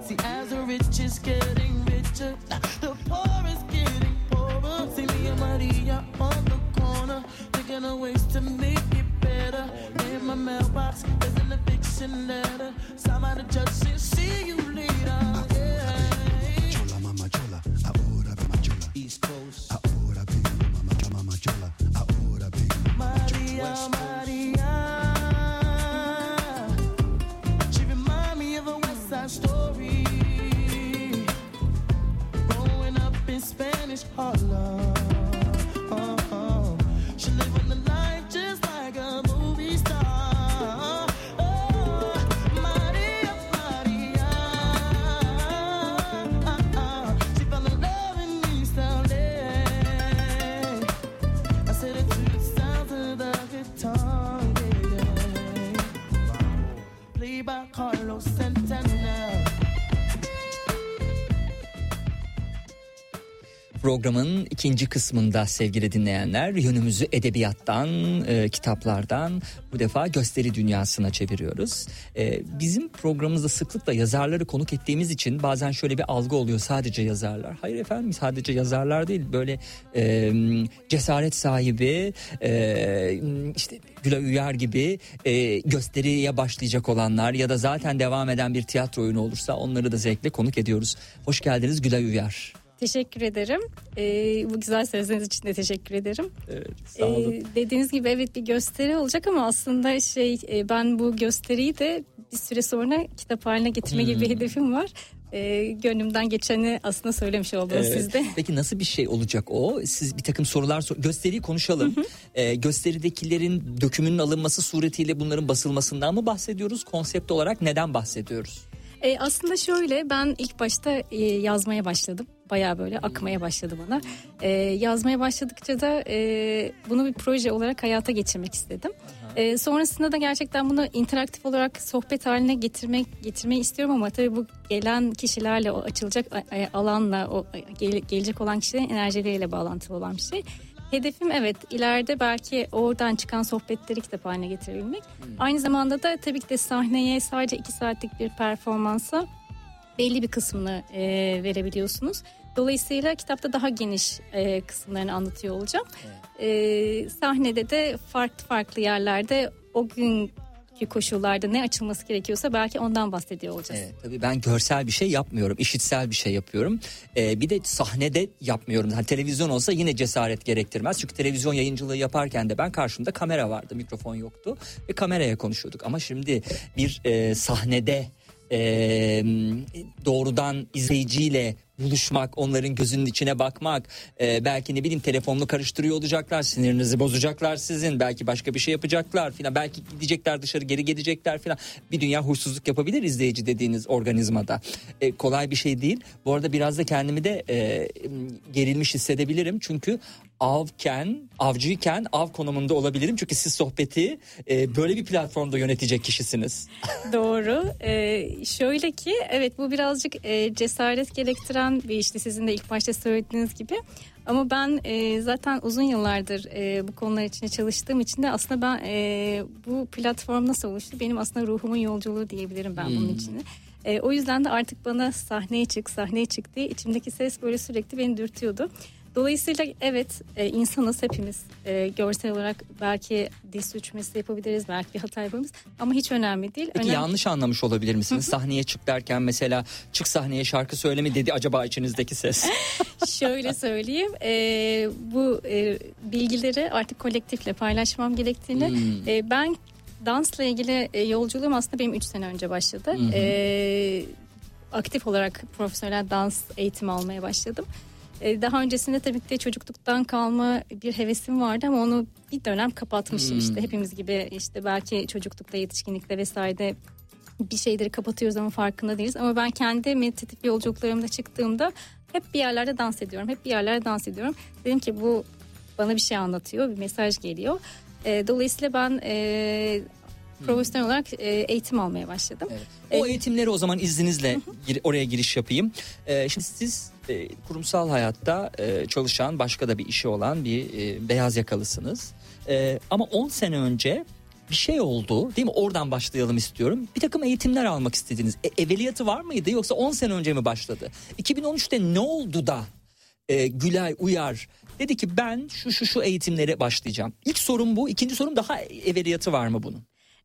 See, as the rich is Programın ikinci kısmında sevgili dinleyenler yönümüzü edebiyattan, e, kitaplardan bu defa gösteri dünyasına çeviriyoruz. E, bizim programımızda sıklıkla yazarları konuk ettiğimiz için bazen şöyle bir algı oluyor sadece yazarlar. Hayır efendim sadece yazarlar değil böyle e, cesaret sahibi e, işte Gülay Uyar gibi e, gösteriye başlayacak olanlar ya da zaten devam eden bir tiyatro oyunu olursa onları da zevkle konuk ediyoruz. Hoş geldiniz Gülay Uyar. Teşekkür ederim. Ee, bu güzel sözleriniz için de teşekkür ederim. Evet, sağ olun. Ee, dediğiniz gibi evet bir gösteri olacak ama aslında şey e, ben bu gösteriyi de bir süre sonra kitap haline getirme gibi bir Hmm. hedefim var. Ee, gönlümden geçeni aslında söylemiş oldunuz Evet. siz de. Peki nasıl bir şey olacak o? Siz bir takım sorular sor- gösteriyi konuşalım. Ee, gösteridekilerin dökümünün alınması suretiyle bunların basılmasından mı bahsediyoruz? Konsept olarak neden bahsediyoruz? Ee, aslında şöyle ben ilk başta e, yazmaya başladım. Bayağı böyle akmaya başladı bana. Ee, yazmaya başladıkça da e, bunu bir proje olarak hayata geçirmek istedim. Ee, sonrasında da gerçekten bunu interaktif olarak sohbet haline getirmek getirmeyi istiyorum ama tabii bu gelen kişilerle o açılacak a- alanla o gele- gelecek olan kişilerin enerjileriyle bağlantılı olan bir şey. Hedefim evet ileride belki oradan çıkan sohbetleri kitap haline getirebilmek. Aynı zamanda da tabii ki de sahneye sadece iki saatlik bir performansa belli bir kısmını e, verebiliyorsunuz. Dolayısıyla kitapta daha geniş e, kısımlarını anlatıyor olacağım. E, sahnede de farklı farklı yerlerde o günkü koşullarda ne açılması gerekiyorsa belki ondan bahsediyor olacağız. Evet, tabii ben görsel bir şey yapmıyorum, işitsel bir şey yapıyorum. Ee, bir de sahnede yapmıyorum. Hani televizyon olsa yine cesaret gerektirmez. Çünkü televizyon yayıncılığı yaparken de ben karşımda kamera vardı, mikrofon yoktu ve kameraya konuşuyorduk. Ama şimdi bir e, sahnede e, doğrudan izleyiciyle buluşmak, onların gözünün içine bakmak, e, belki ne bileyim telefonla karıştırıyor olacaklar, sinirinizi bozacaklar sizin, belki başka bir şey yapacaklar filan, belki gidecekler dışarı geri gelecekler filan. Bir dünya huysuzluk yapabilir izleyici dediğiniz organizmada. E, kolay bir şey değil. Bu arada biraz da kendimi de e, gerilmiş hissedebilirim çünkü avken, avcıyken av konumunda olabilirim. Çünkü siz sohbeti e, böyle bir platformda yönetecek kişisiniz. Doğru. Ee, şöyle ki evet bu birazcık e, cesaret gerektiren bir işti sizin de ilk başta söylediğiniz gibi. Ama ben e, zaten uzun yıllardır e, bu konular içinde çalıştığım için de aslında ben e, bu platform nasıl oluştu? Benim aslında ruhumun yolculuğu diyebilirim ben bunun için. E, o yüzden de artık bana sahneye çık, sahneye çık diye içimdeki ses böyle sürekli beni dürtüyordu. Dolayısıyla evet e, insanız hepimiz e, görsel olarak belki diz sürçmesi yapabiliriz belki bir hata yapabiliriz ama hiç önemli değil. Peki Önem- yanlış anlamış olabilir misiniz? Sahneye çık derken mesela çık sahneye şarkı söyle mi dedi acaba içinizdeki ses? Şöyle söyleyeyim e, bu e, bilgileri artık kolektifle paylaşmam gerektiğini Hmm. e, ben dansla ilgili e, yolculuğum aslında benim 3 sene önce başladı. E, aktif olarak profesyonel dans eğitimi almaya başladım. E, daha öncesinde tabii ki çocukluktan kalma bir hevesim vardı ama onu bir dönem kapatmışım işte hepimiz gibi işte belki çocuklukta yetişkinlikte vesairede bir şeyleri kapatıyoruz ama farkında değiliz. Ama ben kendi meditatif yolculuklarımda çıktığımda hep bir yerlerde dans ediyorum. Hep bir yerlerde dans ediyorum. Dedim ki bu bana bir şey anlatıyor, bir mesaj geliyor. E, dolayısıyla ben e, profesyonel olarak e, eğitim almaya başladım. O eğitimleri o zaman izninizle gir- oraya giriş yapayım. Ee, şimdi siz e, kurumsal hayatta e, çalışan başka da bir işi olan bir e, beyaz yakalısınız. E, ama 10 sene önce bir şey oldu değil mi? Oradan başlayalım istiyorum. Bir takım eğitimler almak istediniz. E, evveliyatı var mıydı yoksa 10 sene önce mi başladı? 2013'te ne oldu da e, Gülay Uyar dedi ki ben şu şu şu eğitimlere başlayacağım. İlk sorum bu. İkinci sorum daha evveliyatı var mı bunun?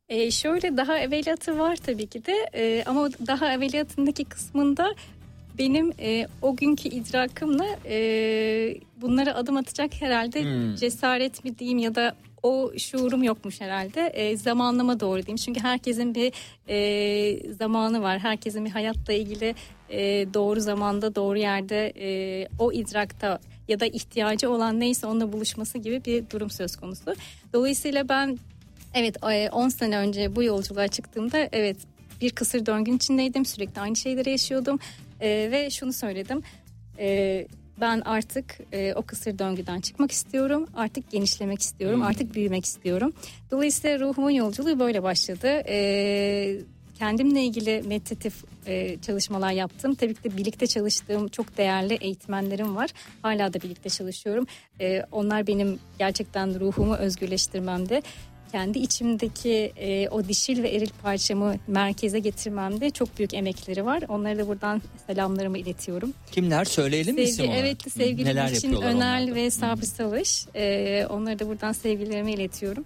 E, şöyle daha evveliyatı var tabii ki de e, ama daha evveliyatındaki kısmında benim e, o günkü idrakımla e, bunlara adım atacak herhalde Hmm. cesaret mi diyeyim ya da o şuurum yokmuş herhalde. E, zamanlama doğru diyeyim. Çünkü herkesin bir e, zamanı var. Herkesin bir hayatla ilgili e, doğru zamanda, doğru yerde e, o idrakta ya da ihtiyacı olan neyse onunla buluşması gibi bir durum söz konusu. Dolayısıyla ben Evet e, 10 sene önce bu yolculuğa çıktığımda evet bir kısır döngün içindeydim. Sürekli aynı şeyleri yaşıyordum. E, ve şunu söyledim. E, ben artık e, o kısır döngüden çıkmak istiyorum. Artık genişlemek istiyorum. Artık büyümek istiyorum. Dolayısıyla ruhumun yolculuğu böyle başladı. E, kendimle ilgili meditatif e, çalışmalar yaptım. Tabii ki de birlikte çalıştığım çok değerli eğitmenlerim var. Hala da birlikte çalışıyorum. E, onlar benim gerçekten ruhumu özgürleştirmemde kendi içimdeki e, o dişil ve eril parçamı merkeze getirmemde çok büyük emekleri var. Onlara da buradan selamlarımı iletiyorum. Kimler söyleyelim mi isim olarak? evet sevgili Neler yapıyorlar Önel ve Sabri Savaş. E, onlara da buradan sevgilerimi iletiyorum.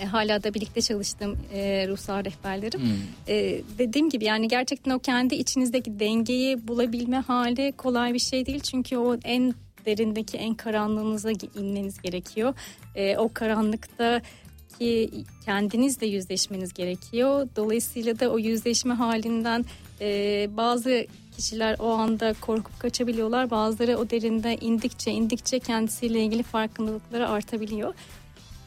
E, hala da birlikte çalıştığım e, ruhsal rehberlerim. Hmm. E, dediğim gibi yani gerçekten o kendi içinizdeki dengeyi bulabilme hali kolay bir şey değil. Çünkü o en derindeki en karanlığınıza inmeniz gerekiyor. E, o karanlıkta ki kendinizle yüzleşmeniz gerekiyor. Dolayısıyla da o yüzleşme halinden e, bazı kişiler o anda korkup kaçabiliyorlar. Bazıları o derinde indikçe indikçe kendisiyle ilgili farkındalıkları artabiliyor.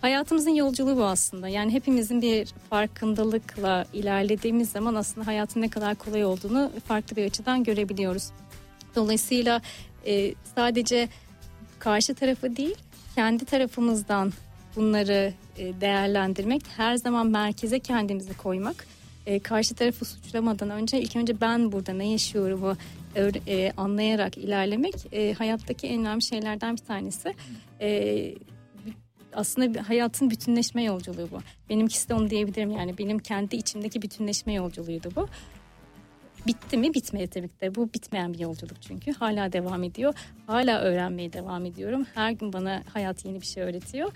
Hayatımızın yolculuğu bu aslında. Yani hepimizin bir farkındalıkla ilerlediğimiz zaman aslında hayatın ne kadar kolay olduğunu farklı bir açıdan görebiliyoruz. Dolayısıyla e, sadece karşı tarafı değil, kendi tarafımızdan bunları e, değerlendirmek, her zaman merkeze kendimizi koymak, e, karşı tarafı suçlamadan önce ilk önce ben burada ne yaşıyorumu e, anlayarak ilerlemek hayattaki en önemli şeylerden bir tanesi. Aslında hayatın bütünleşme yolculuğu bu. Benimkisi de onu diyebilirim yani benim kendi içimdeki bütünleşme yolculuğuydu bu. Bitti mi? Bitmedi tabii ki de. Bu bitmeyen bir yolculuk çünkü. Hala devam ediyor. Hala öğrenmeye devam ediyorum. Her gün bana hayat yeni bir şey öğretiyor.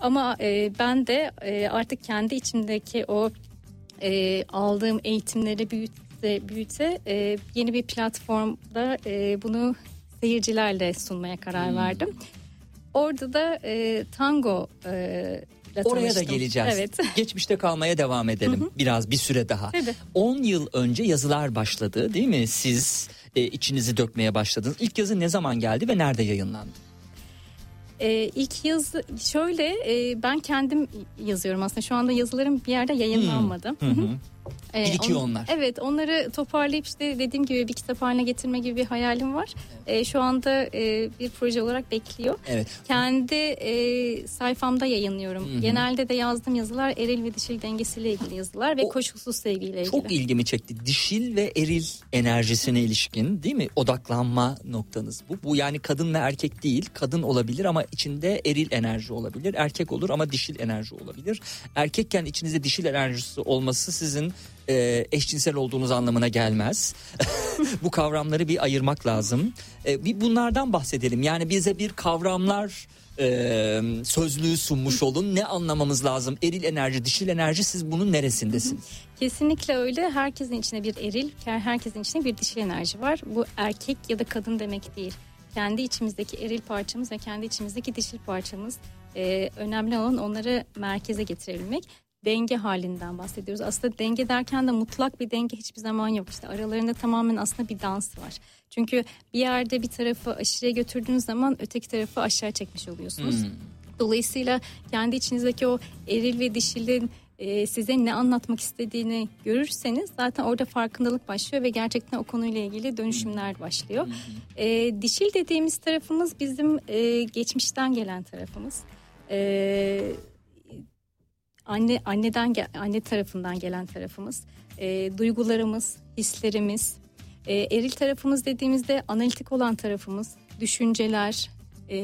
Ama e, ben de e, artık kendi içimdeki o e, aldığım eğitimleri büyüte, büyüte e, yeni bir platformda e, bunu seyircilerle sunmaya karar verdim. Orada da e, tango e, Oraya da tanıştım. geleceğiz. Evet. Geçmişte kalmaya devam edelim biraz bir süre daha. Tabii. 10 yıl önce yazılar başladı değil mi? Siz e, içinizi dökmeye başladınız. İlk yazı ne zaman geldi ve nerede yayınlandı? Ee, ilk yazı şöyle e, ben kendim yazıyorum aslında şu anda yazılarım bir yerde yayınlanmadı. Hı hı. Ee, Birikiyor on- onlar. Evet onları toparlayıp işte dediğim gibi bir kitap haline getirme gibi bir hayalim var. Ee, şu anda e, bir proje olarak bekliyor. Evet. Kendi e, sayfamda yayınlıyorum. Genelde de yazdığım yazılar eril ve dişil dengesiyle ilgili yazılar ve O- koşulsuz sevgiyle ilgili. Çok ilgimi çekti. Dişil ve eril enerjisine ilişkin değil mi? Odaklanma noktanız bu. Bu yani kadın ve erkek değil. Kadın olabilir ama içinde eril enerji olabilir. Erkek olur ama dişil enerji olabilir. Erkekken içinizde dişil enerjisi olması sizin e, eşcinsel olduğunuz anlamına gelmez. bu kavramları bir ayırmak lazım. E, bir bunlardan bahsedelim. Yani bize bir kavramlar e, sözlüğü sunmuş olun. Ne anlamamız lazım? Eril enerji, dişil enerji siz bunun neresindesiniz? Kesinlikle öyle. Herkesin içinde bir eril, herkesin içinde bir dişil enerji var. Bu erkek ya da kadın demek değil. Kendi içimizdeki eril parçamız ve kendi içimizdeki dişil parçamız. Ee, önemli olan onları merkeze getirebilmek. Denge halinden bahsediyoruz. Aslında denge derken de mutlak bir denge hiçbir zaman yok. İşte aralarında tamamen aslında bir dans var. Çünkü bir yerde bir tarafı aşırıya götürdüğünüz zaman öteki tarafı aşağı çekmiş oluyorsunuz. Dolayısıyla kendi içinizdeki o eril ve dişilin e, size ne anlatmak istediğini görürseniz zaten orada farkındalık başlıyor ve gerçekten o konuyla ilgili dönüşümler başlıyor. E, dişil dediğimiz tarafımız bizim e, geçmişten gelen tarafımız. E, anne anneden anne tarafından gelen tarafımız, E, duygularımız, hislerimiz. E, eril tarafımız dediğimizde analitik olan tarafımız, düşünceler, e,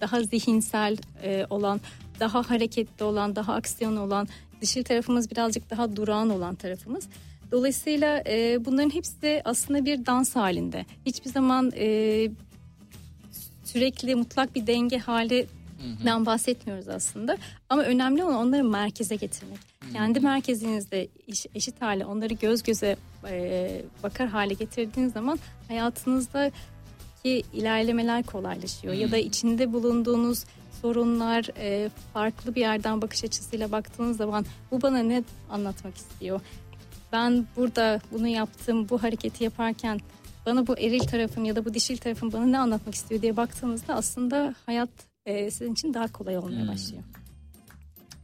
daha zihinsel e, olan, daha hareketli olan, daha aksiyon olan, dişil tarafımız birazcık daha durağan olan tarafımız. Dolayısıyla e, bunların hepsi aslında bir dans halinde. Hiçbir zaman e, sürekli mutlak bir denge halinden bahsetmiyoruz aslında. Ama önemli olan onları merkeze getirmek. Kendi merkezinizde eşit hale onları göz göze e, bakar hale getirdiğiniz zaman hayatınızdaki ilerlemeler kolaylaşıyor. Ya da içinde bulunduğunuz sorunlar e, farklı bir yerden bakış açısıyla baktığınız zaman bu bana ne anlatmak istiyor? Ben burada bunu yaptım, bu hareketi yaparken bana bu eril tarafım ya da bu dişil tarafım bana ne anlatmak istiyor diye baktığınızda aslında hayat e, sizin için daha kolay olmaya başlıyor.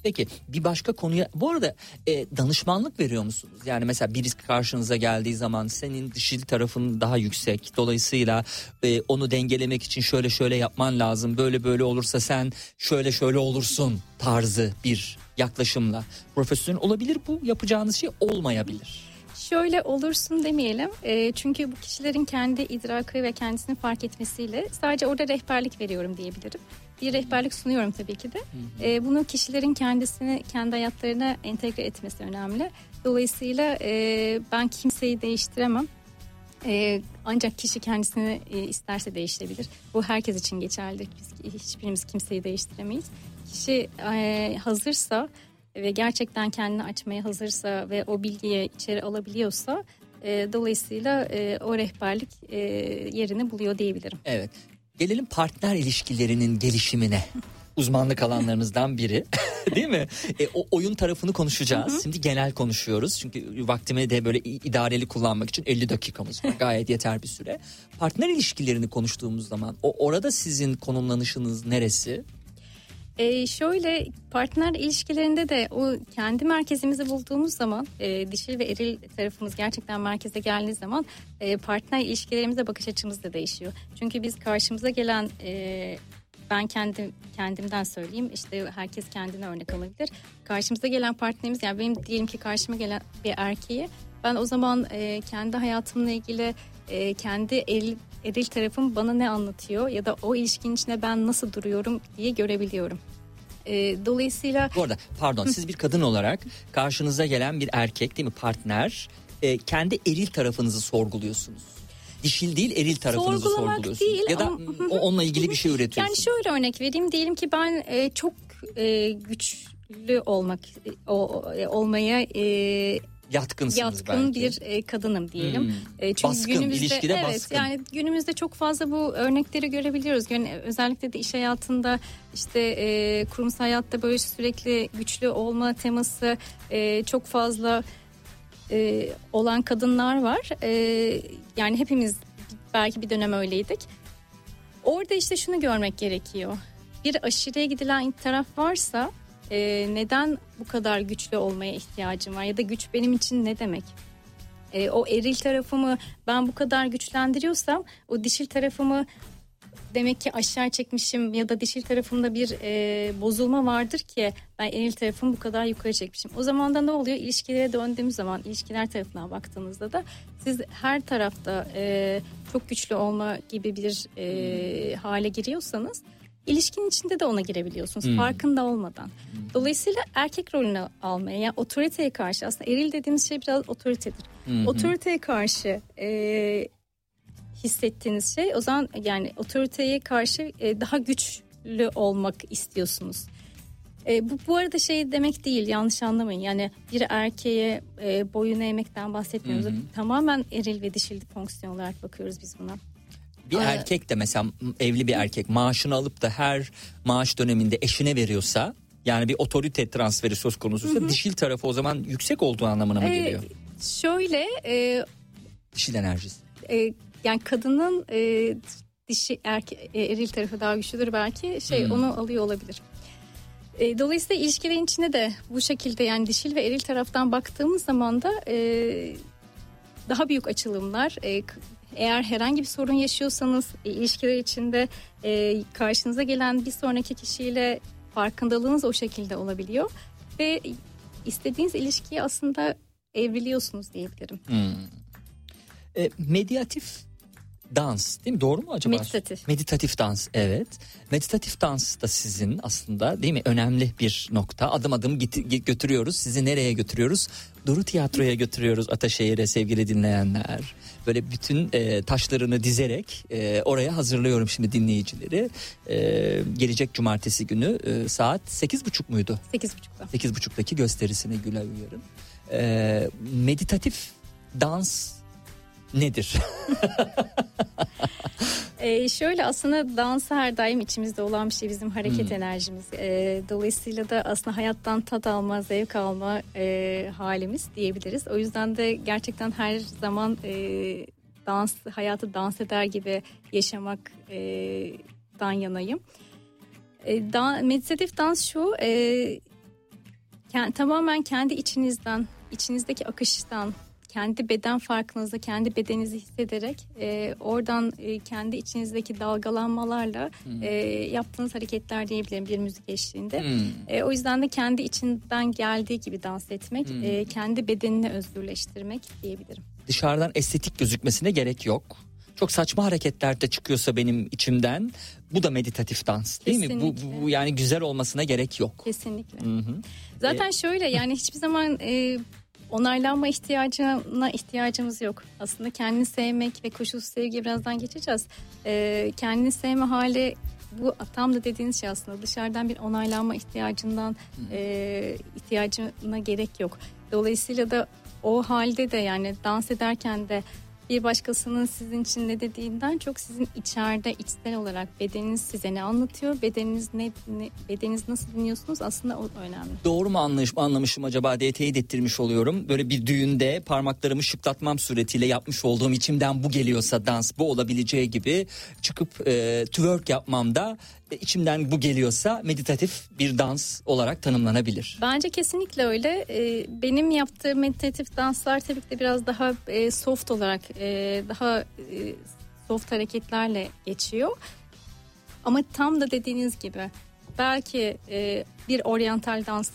Peki bir başka konuya bu arada e, danışmanlık veriyor musunuz? Yani mesela birisi karşınıza geldiği zaman senin dişil tarafın daha yüksek. Dolayısıyla e, onu dengelemek için şöyle şöyle yapman lazım. Böyle böyle olursa sen şöyle şöyle olursun tarzı bir yaklaşımla. Profesyonel olabilir bu yapacağınız şey olmayabilir. Şöyle olursun demeyelim. E, çünkü bu kişilerin kendi idrakı ve kendisini fark etmesiyle sadece orada rehberlik veriyorum diyebilirim. Bir rehberlik sunuyorum tabii ki de. E, bunu kişilerin kendisini kendi hayatlarına entegre etmesi önemli. Dolayısıyla e, ben kimseyi değiştiremem. E, ancak kişi kendisini e, isterse değiştirebilir. Bu herkes için geçerlidir. Biz hiçbirimiz kimseyi değiştiremeyiz. Kişi e, hazırsa ve gerçekten kendini açmaya hazırsa ve o bilgiyi içeri alabiliyorsa e, dolayısıyla e, o rehberlik e, yerini buluyor diyebilirim. Evet. Gelelim partner ilişkilerinin gelişimine. Uzmanlık alanlarınızdan biri. Değil mi? E, o oyun tarafını konuşacağız. Şimdi genel konuşuyoruz. Çünkü vaktimi de böyle idareli kullanmak için 50 dakikamız var. Gayet yeter bir süre. Partner ilişkilerini konuştuğumuz zaman o orada sizin konumlanışınız neresi? E, şöyle partner ilişkilerinde de o kendi merkezimizi bulduğumuz zaman e, dişil ve eril tarafımız gerçekten merkeze geldiği zaman e, partner ilişkilerimize bakış açımız da değişiyor. Çünkü biz karşımıza gelen e, ben kendim kendimden söyleyeyim işte herkes kendine örnek alabilir. Karşımıza gelen partnerimiz yani benim diyelim ki karşıma gelen bir erkeği ben o zaman e, kendi hayatımla ilgili e, kendi eril, eril tarafım bana ne anlatıyor ya da o ilişkinin içinde ben nasıl duruyorum diye görebiliyorum. E, dolayısıyla Bu arada pardon siz bir kadın olarak karşınıza gelen bir erkek değil mi partner e, kendi eril tarafınızı sorguluyorsunuz. Dişil değil eril tarafınızı Sorgulamak sorguluyorsunuz. değil ya da ama- onunla ilgili bir şey Yani üretiyorsunuz. şöyle örnek vereyim diyelim ki ben e, çok e, güçlü olmak e, o, e, olmaya e, Yatkınsınız yatkın belki. bir e, kadınım diyelim. Hmm. E, çünkü Baskın, günümüzde ilişkide evet baskın. yani günümüzde çok fazla bu örnekleri görebiliyoruz. Yani özellikle de iş hayatında işte e, kurumsal hayatta böyle sürekli güçlü olma teması e, çok fazla e, olan kadınlar var. E, yani hepimiz belki bir dönem öyleydik. Orada işte şunu görmek gerekiyor. Bir aşırıya gidilen taraf varsa e, neden bu kadar güçlü olmaya ihtiyacım var ya da güç benim için ne demek? E, o eril tarafımı ben bu kadar güçlendiriyorsam o dişil tarafımı demek ki aşağı çekmişim ya da dişil tarafımda bir e, bozulma vardır ki ben eril tarafımı bu kadar yukarı çekmişim. O zaman da ne oluyor? İlişkilere döndüğümüz zaman ilişkiler tarafından baktığınızda da siz her tarafta e, çok güçlü olma gibi bir e, hale giriyorsanız ilişkinin içinde de ona girebiliyorsunuz Hmm. farkında olmadan. Dolayısıyla erkek rolünü almaya yani otoriteye karşı aslında eril dediğimiz şey biraz otoritedir. Otoriteye karşı e, hissettiğiniz şey o zaman yani otoriteye karşı e, daha güçlü olmak istiyorsunuz. E, bu, bu arada şey demek değil yanlış anlamayın yani bir erkeğe e, boyun eğmekten bahsetmiyoruz. Tamamen eril ve dişil fonksiyon olarak bakıyoruz biz buna. Bir Aa. erkek de mesela evli bir erkek maaşını alıp da her maaş döneminde eşine veriyorsa yani bir otorite transferi söz konusuysa dişil tarafı o zaman yüksek olduğu anlamına mı E, geliyor? şöyle e, Dişil enerjisi. e, yani kadının e, dişi erke, e, eril tarafı daha güçlüdür belki şey Hmm. onu alıyor olabilir. E, dolayısıyla ilişkilerin içine de bu şekilde yani dişil ve eril taraftan baktığımız zaman da e, daha büyük açılımlar e, eğer herhangi bir sorun yaşıyorsanız e, ilişkiler içinde e, karşınıza gelen bir sonraki kişiyle farkındalığınız o şekilde olabiliyor ve istediğiniz ilişkiyi aslında evriliyorsunuz diyebilirim. E, medyatif dans değil mi? Doğru mu acaba? Meditatif. Meditatif dans evet. Meditatif dans da sizin aslında değil mi? Önemli bir nokta. Adım adım git, götürüyoruz. Sizi nereye götürüyoruz? Duru Tiyatro'ya götürüyoruz Ataşehir'e sevgili dinleyenler. Böyle bütün e, taşlarını dizerek e, oraya hazırlıyorum şimdi dinleyicileri. E, gelecek cumartesi günü e, saat sekiz buçuk muydu? 8.30'da. 8.30'daki gösterisine Gülay Uyar'ın. Ee, meditatif dans nedir? Ee, şöyle aslında dans her daim içimizde olan bir şey bizim hareket enerjimiz. Ee, dolayısıyla da aslında hayattan tat alma, zevk alma e, halimiz diyebiliriz. O yüzden de gerçekten her zaman e, dans hayatı dans eder gibi yaşamak e, dan yanayım. E, da, meditatif dans şu e, kend- tamamen kendi içinizden, içinizdeki akıştan, kendi beden farkınızda, kendi bedeninizi hissederek e, oradan e, kendi içinizdeki dalgalanmalarla e, yaptığınız hareketler diyebilirim bir müzik eşliğinde. Hmm. E, o yüzden de kendi içinden geldiği gibi dans etmek, e, kendi bedenini özgürleştirmek diyebilirim. Dışarıdan estetik gözükmesine gerek yok. Çok saçma hareketler de çıkıyorsa benim içimden bu da meditatif dans değil mi? Bu, Kesinlikle. bu yani güzel olmasına gerek yok. Kesinlikle. Hı hı. Zaten şöyle yani hiçbir zaman e, onaylanma ihtiyacına ihtiyacımız yok. Aslında kendini sevmek ve koşulsuz sevgiye birazdan geçeceğiz. E, kendini sevme hali bu tam da dediğiniz şey aslında dışarıdan bir onaylanma ihtiyacından e, ihtiyacına gerek yok. Dolayısıyla da o halde de yani dans ederken de bir başkasının sizin için ne dediğinden çok sizin içeride içsel olarak bedeniniz size ne anlatıyor, bedeniniz ne, ne bedeniniz nasıl dinliyorsunuz aslında o önemli. Doğru mu anlamış, anlamışım acaba diye teyit oluyorum. Böyle bir düğünde parmaklarımı şıklatmam suretiyle yapmış olduğum içimden bu geliyorsa dans bu olabileceği gibi çıkıp e, twerk yapmamda içimden bu geliyorsa meditatif bir dans olarak tanımlanabilir. Bence kesinlikle öyle. Ee, benim yaptığım meditatif danslar tabii ki de biraz daha e, soft olarak, e, daha e, soft hareketlerle geçiyor. Ama tam da dediğiniz gibi belki bir oryantal dans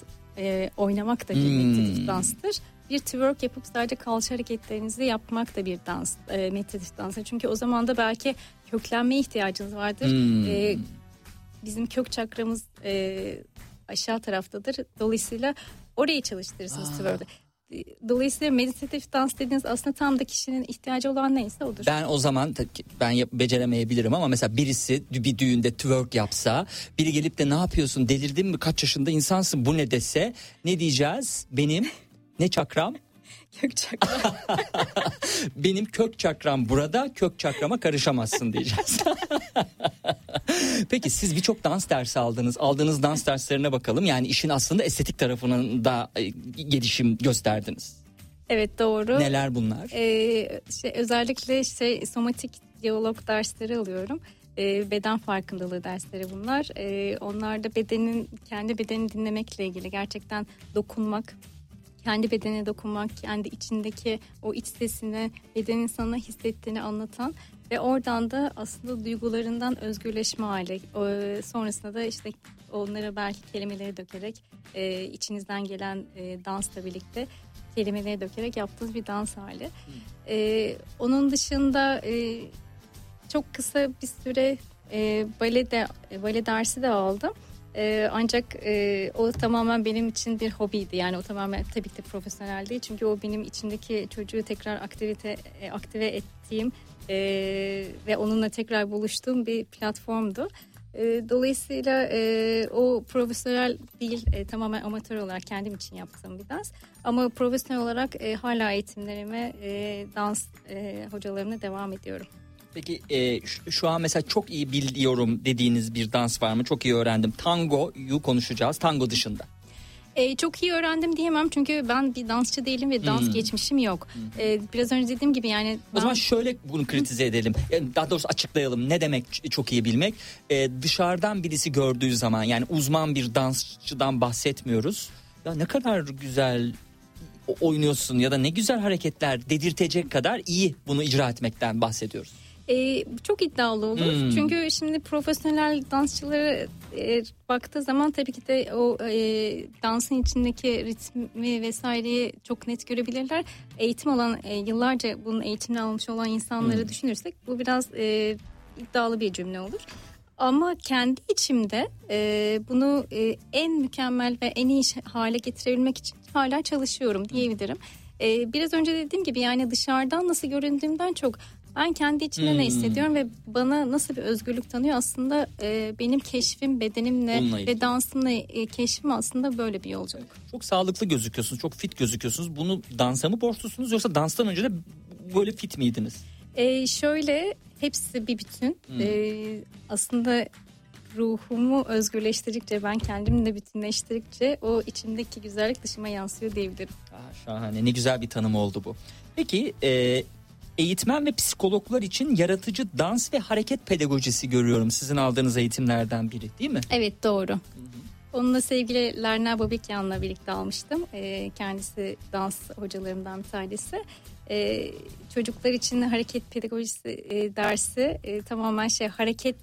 oynamak da bir Hmm. meditatif danstır. Bir twerk yapıp sadece kalça hareketlerinizi yapmak da bir dans, e, meditatif dans. Çünkü o zaman da belki köklenmeye ihtiyacınız vardır. Hmm. E, bizim kök çakramız e, aşağı taraftadır. Dolayısıyla orayı çalıştırırsınız twerk'te. Dolayısıyla meditatif dans dediğiniz aslında tam da kişinin ihtiyacı olan neyse odur. Ben o zaman ben beceremeyebilirim ama mesela birisi bir düğünde twerk yapsa biri gelip de ne yapıyorsun delirdin mi kaç yaşında insansın bu ne dese ne diyeceğiz benim ne çakram Kök çakra. benim kök çakram burada kök çakrama karışamazsın diyeceğiz. Peki siz birçok dans dersi aldınız. Aldığınız dans derslerine bakalım. Yani işin aslında estetik tarafının da e, gelişim gösterdiniz. evet doğru. Neler bunlar? Ee, şey, özellikle şey somatik diyalog dersleri alıyorum. e, beden farkındalığı dersleri bunlar. E, onlar da bedenin kendi bedenini dinlemekle ilgili gerçekten dokunmak, kendi bedenine dokunmak, kendi içindeki o iç sesini bedenin sana hissettiğini anlatan ve oradan da aslında duygularından özgürleşme hali. Sonrasında da işte onları belki kelimeleri dökerek e, içinizden gelen e, dansla birlikte kelimeleri dökerek yaptığınız bir dans hali. E, onun dışında çok kısa bir süre e, bale de bale dersi de aldım. E, ancak e, o tamamen benim için bir hobiydi. Yani o tamamen tabii ki de profesyonel değil. Çünkü o benim içimdeki çocuğu tekrar aktivite e, aktive ettiğim e, ve onunla tekrar buluştuğum bir platformdu. E, dolayısıyla e, o profesyonel değil e, tamamen amatör olarak kendim için yaptığım bir dans. Ama profesyonel olarak e, hala eğitimlerime e, dans e, hocalarımla devam ediyorum. Peki e, şu, şu an mesela çok iyi biliyorum dediğiniz bir dans var mı? Çok iyi öğrendim. Tango'yu konuşacağız. Tango dışında. E, çok iyi öğrendim diyemem çünkü ben bir dansçı değilim ve dans Hmm. geçmişim yok. E, biraz önce dediğim gibi yani O ben- zaman şöyle bunu kritize edelim. Yani Daha doğrusu açıklayalım. Ne demek çok iyi bilmek? Ee, dışarıdan birisi gördüğü zaman yani uzman bir dansçıdan bahsetmiyoruz. Ya ne kadar güzel o- oynuyorsun ya da ne güzel hareketler dedirtecek kadar iyi bunu icra etmekten bahsediyoruz. E, çok iddialı olur. Hmm. Çünkü şimdi profesyonel dansçılara e, baktığı zaman tabii ki de o e, dansın içindeki ritmi vesaireyi çok net görebilirler. Eğitim olan e, yıllarca bunun eğitimini almış olan insanları Hmm. düşünürsek bu biraz e, iddialı bir cümle olur. Ama kendi içimde e, bunu e, en mükemmel ve en iyi hale getirebilmek için hala çalışıyorum diyebilirim. E, biraz önce dediğim gibi yani dışarıdan nasıl göründüğümden çok ben kendi içimde Hmm. ne hissediyorum ve bana nasıl bir özgürlük tanıyor aslında e, benim keşfim bedenimle ilgili. ve dansımla e, keşfim aslında böyle bir yolculuk. Çok sağlıklı gözüküyorsunuz, çok fit gözüküyorsunuz. Bunu dansa mı borçlusunuz yoksa danstan önce de böyle fit miydiniz? E, şöyle hepsi bir bütün. Hmm. E, aslında ruhumu özgürleştirdikçe ben kendimle bütünleştirdikçe o içimdeki güzellik dışıma yansıyor diyebilirim. Aa, şahane ne güzel bir tanım oldu bu. Peki e, eğitmen ve psikologlar için yaratıcı dans ve hareket pedagojisi görüyorum sizin aldığınız eğitimlerden biri değil mi? Evet doğru. Onunla sevgili Lerna Babikyan'la birlikte almıştım. Ee, kendisi dans hocalarımdan bir tanesi. Ee, çocuklar için hareket pedagojisi e, dersi e, tamamen şey hareket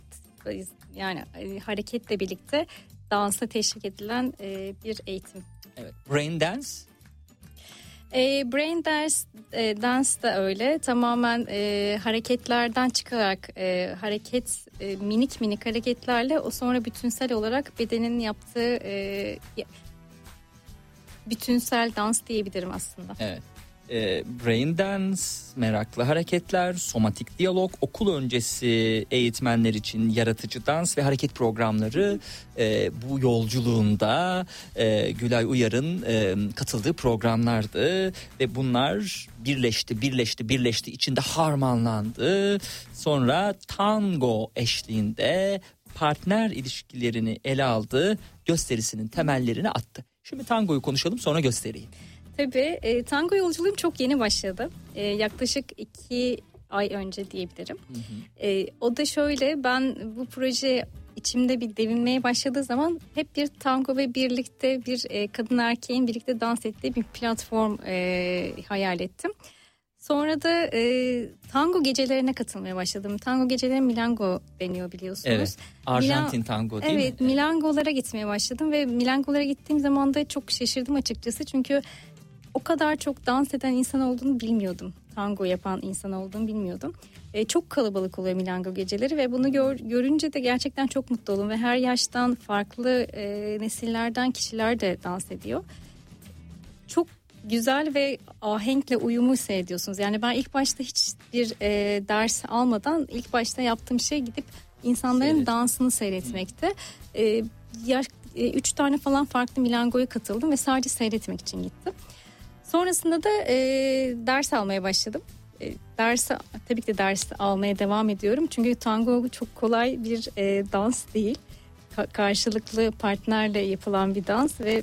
yani e, hareketle birlikte dansa teşvik edilen e, bir eğitim. Evet. Brain dance. E, brain dance, e, dance da öyle tamamen e, hareketlerden çıkarak e, hareket e, minik minik hareketlerle o sonra bütünsel olarak bedenin yaptığı e, bütünsel dans diyebilirim aslında. Evet. E, brain dance, meraklı hareketler, somatik diyalog, okul öncesi eğitmenler için yaratıcı dans ve hareket programları e, bu yolculuğunda e, Gülay Uyar'ın e, katıldığı programlardı ve bunlar birleşti, birleşti, birleşti, içinde harmanlandı. Sonra tango eşliğinde partner ilişkilerini ele aldı, gösterisinin temellerini attı. Şimdi tangoyu konuşalım sonra gösteriyi. Tabii e, tango yolculuğum çok yeni başladı. E, yaklaşık iki ay önce diyebilirim. E, o da şöyle ben bu proje içimde bir devinmeye başladığı zaman hep bir tango ve birlikte bir e, kadın erkeğin birlikte dans ettiği bir platform e, hayal ettim. Sonra da e, tango gecelerine katılmaya başladım. Tango geceleri Milango deniyor biliyorsunuz. Evet. Arjantin tango değil evet, mi? Milangolara gitmeye başladım ve Milangolara gittiğim zaman da çok şaşırdım açıkçası. Çünkü o kadar çok dans eden insan olduğunu bilmiyordum. Tango yapan insan olduğunu bilmiyordum. E, çok kalabalık oluyor Milango geceleri ve bunu gör, görünce de gerçekten çok mutlu oldum. Ve her yaştan farklı e, nesillerden kişiler de dans ediyor. Çok güzel ve ahenkle uyumu seyrediyorsunuz. Yani ben ilk başta hiçbir e, ders almadan ilk başta yaptığım şey gidip insanların Seyret. dansını seyretmekti. E, yaş, e, üç tane falan farklı milangoya katıldım ve sadece seyretmek için gittim. Sonrasında da e, ders almaya başladım. E, dersi tabii ki de ders almaya devam ediyorum. Çünkü tango çok kolay bir e, dans değil. Ka- karşılıklı partnerle yapılan bir dans ve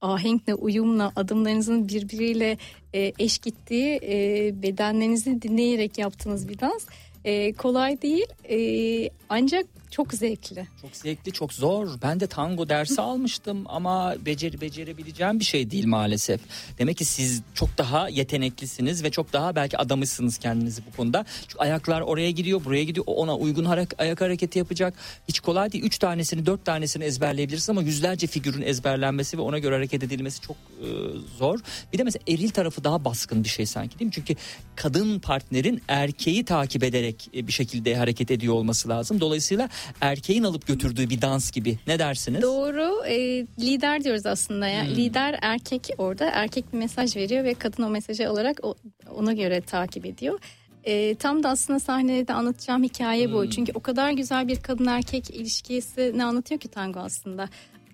ahenkle, uyumla, adımlarınızın birbiriyle e, eş gittiği, e, bedenlerinizi dinleyerek yaptığınız bir dans. E, kolay değil e, ancak çok zevkli. Çok zevkli, çok zor. Ben de tango dersi almıştım ama beceri becerebileceğim bir şey değil maalesef. Demek ki siz çok daha yeteneklisiniz ve çok daha belki adamışsınız kendinizi bu konuda. Çünkü ayaklar oraya gidiyor, buraya gidiyor. Ona uygun harek- ayak hareketi yapacak. Hiç kolay değil. Üç tanesini, dört tanesini ezberleyebilirsiniz ama yüzlerce figürün ezberlenmesi ve ona göre hareket edilmesi çok e, zor. Bir de mesela eril tarafı daha baskın bir şey sanki değil mi? Çünkü kadın partnerin erkeği takip ederek e, bir şekilde hareket ediyor olması lazım. Dolayısıyla erkeğin alıp götürdüğü bir dans gibi. Ne dersiniz? Doğru. e, lider diyoruz aslında. ya. Lider erkek orada. Erkek bir mesaj veriyor ve kadın o mesajı alarak o- ona göre takip ediyor. E, tam da aslında sahnede anlatacağım hikaye bu. Çünkü o kadar güzel bir kadın erkek ilişkisi ne anlatıyor ki tango aslında.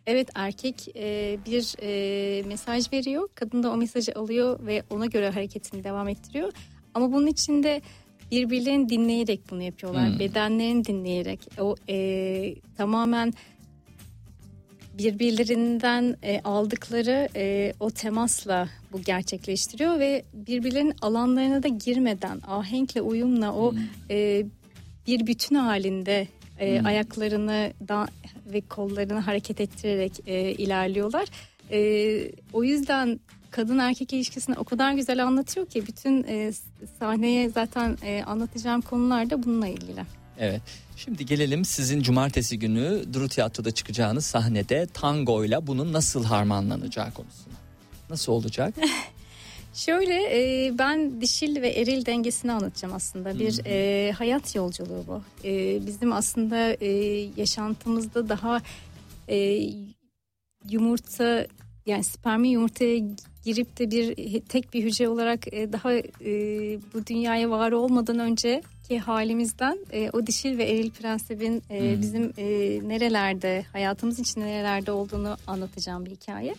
Evet erkek e, bir e, mesaj veriyor. Kadın da o mesajı alıyor ve ona göre hareketini devam ettiriyor. Ama bunun içinde birbirlerini dinleyerek bunu yapıyorlar. Bedenlerini dinleyerek. O e, tamamen birbirlerinden e, aldıkları e, o temasla bu gerçekleştiriyor ve birbirlerinin alanlarına da girmeden ahenkle uyumla o e, bir bütün halinde e, ayaklarını da ve kollarını hareket ettirerek e, ilerliyorlar. E, o yüzden kadın erkek ilişkisini o kadar güzel anlatıyor ki bütün e, sahneye zaten e, anlatacağım konular da bununla ilgili. Evet. Şimdi gelelim sizin cumartesi günü Duru Tiyatro'da çıkacağınız sahnede tangoyla bunun nasıl harmanlanacağı konusuna. Nasıl olacak? Şöyle e, ben dişil ve eril dengesini anlatacağım aslında. Bir e, hayat yolculuğu bu. E, bizim aslında e, yaşantımızda daha e, yumurta yani spermi yumurtaya girip de bir tek bir hücre olarak e, daha e, bu dünyaya var olmadan önceki halimizden e, o dişil ve eril prensibin e, bizim e, nerelerde hayatımız için nerelerde olduğunu anlatacağım bir hikaye.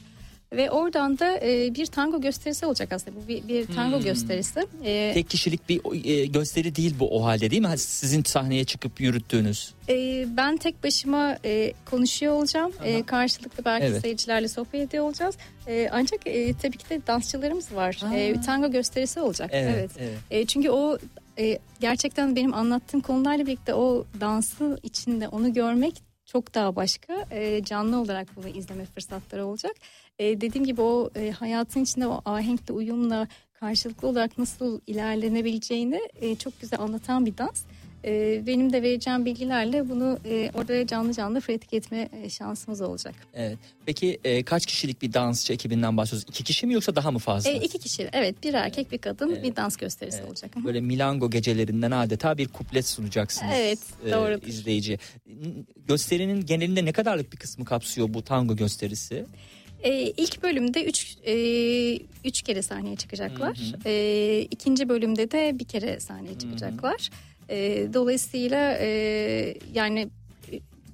Ve oradan da e, bir tango gösterisi olacak aslında. Bu bir, bir tango gösterisi. E, Tek kişilik bir e, gösteri değil bu o halde değil mi? Sizin sahneye çıkıp yürüttüğünüz. e, ben tek başıma e, konuşuyor olacağım. E, karşılıklı belki Evet. seyircilerle sohbet ediyor olacağız. E, ancak e, tabii ki de dansçılarımız var. E, tango gösterisi olacak. Evet, Evet. evet. E, çünkü o e, gerçekten benim anlattığım konularla birlikte o dansı içinde onu görmek çok daha başka. E, canlı olarak bunu izleme fırsatları olacak. E, dediğim gibi o e, hayatın içinde o ahenkle uyumla karşılıklı olarak nasıl ilerlenebileceğini e, çok güzel anlatan bir dans. E, benim de vereceğim bilgilerle bunu e, orada canlı canlı pratik etme e, şansımız olacak. Evet. Peki e, kaç kişilik bir dansçı ekibinden bahsediyoruz? İki kişi mi yoksa daha mı fazla? E, iki kişi evet bir erkek bir kadın bir dans gösterisi Evet. olacak. Böyle milango gecelerinden adeta bir kuplet sunacaksınız Evet, e, doğrudur. izleyici. Gösterinin genelinde ne kadarlık bir kısmı kapsıyor bu tango gösterisi? E, ilk bölümde üç, e, üç kere sahneye çıkacaklar. E, ikinci bölümde de bir kere sahneye çıkacaklar. E, dolayısıyla e, yani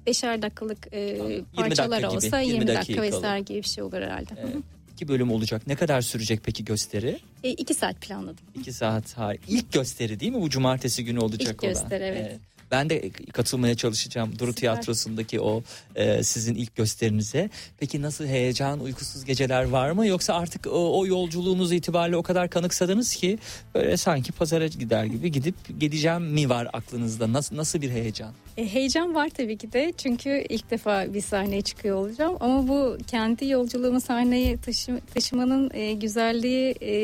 beşer dakikalık e, 20 parçalar dakika gibi, olsa 20 20, dakika dakikalık. vesaire gibi bir şey olur herhalde. Evet. İki bölüm olacak. Ne kadar sürecek peki gösteri? E, iki saat planladım. İki saat. Hayır. İlk gösteri değil mi? Bu cumartesi günü olacak İlk olan. gösteri, evet. Ben de katılmaya çalışacağım Duru Süper. Tiyatrosu'ndaki o e, sizin ilk gösterinize. Peki nasıl heyecan, uykusuz geceler var mı? Yoksa artık o, o yolculuğunuz itibariyle o kadar kanıksadınız ki böyle sanki pazara gider gibi gidip gideceğim mi var aklınızda? Nasıl nasıl bir heyecan? E, heyecan var tabii ki de çünkü ilk defa bir sahneye çıkıyor olacağım ama bu kendi yolculuğumu sahneye taşı, taşımanın e, güzelliği e,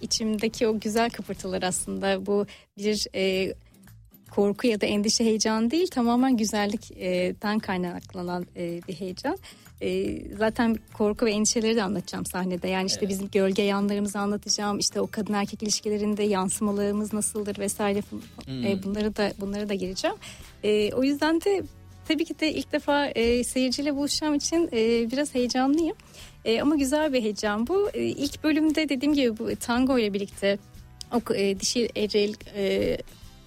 içimdeki o güzel kıpırtılar aslında bu bir e, korku ya da endişe heyecan değil tamamen güzellikten kaynaklanan e, bir heyecan. E, zaten korku ve endişeleri de anlatacağım sahnede. Yani işte bizim gölge yanlarımızı anlatacağım. İşte o kadın erkek ilişkilerinde yansımalarımız nasıldır vesaire. E, bunları da bunları da gireceğim. O yüzden de tabii ki de ilk defa seyirciyle buluşacağım için biraz heyecanlıyım. Ama güzel bir heyecan bu. İlk bölümde dediğim gibi bu tango ile birlikte o dişi eril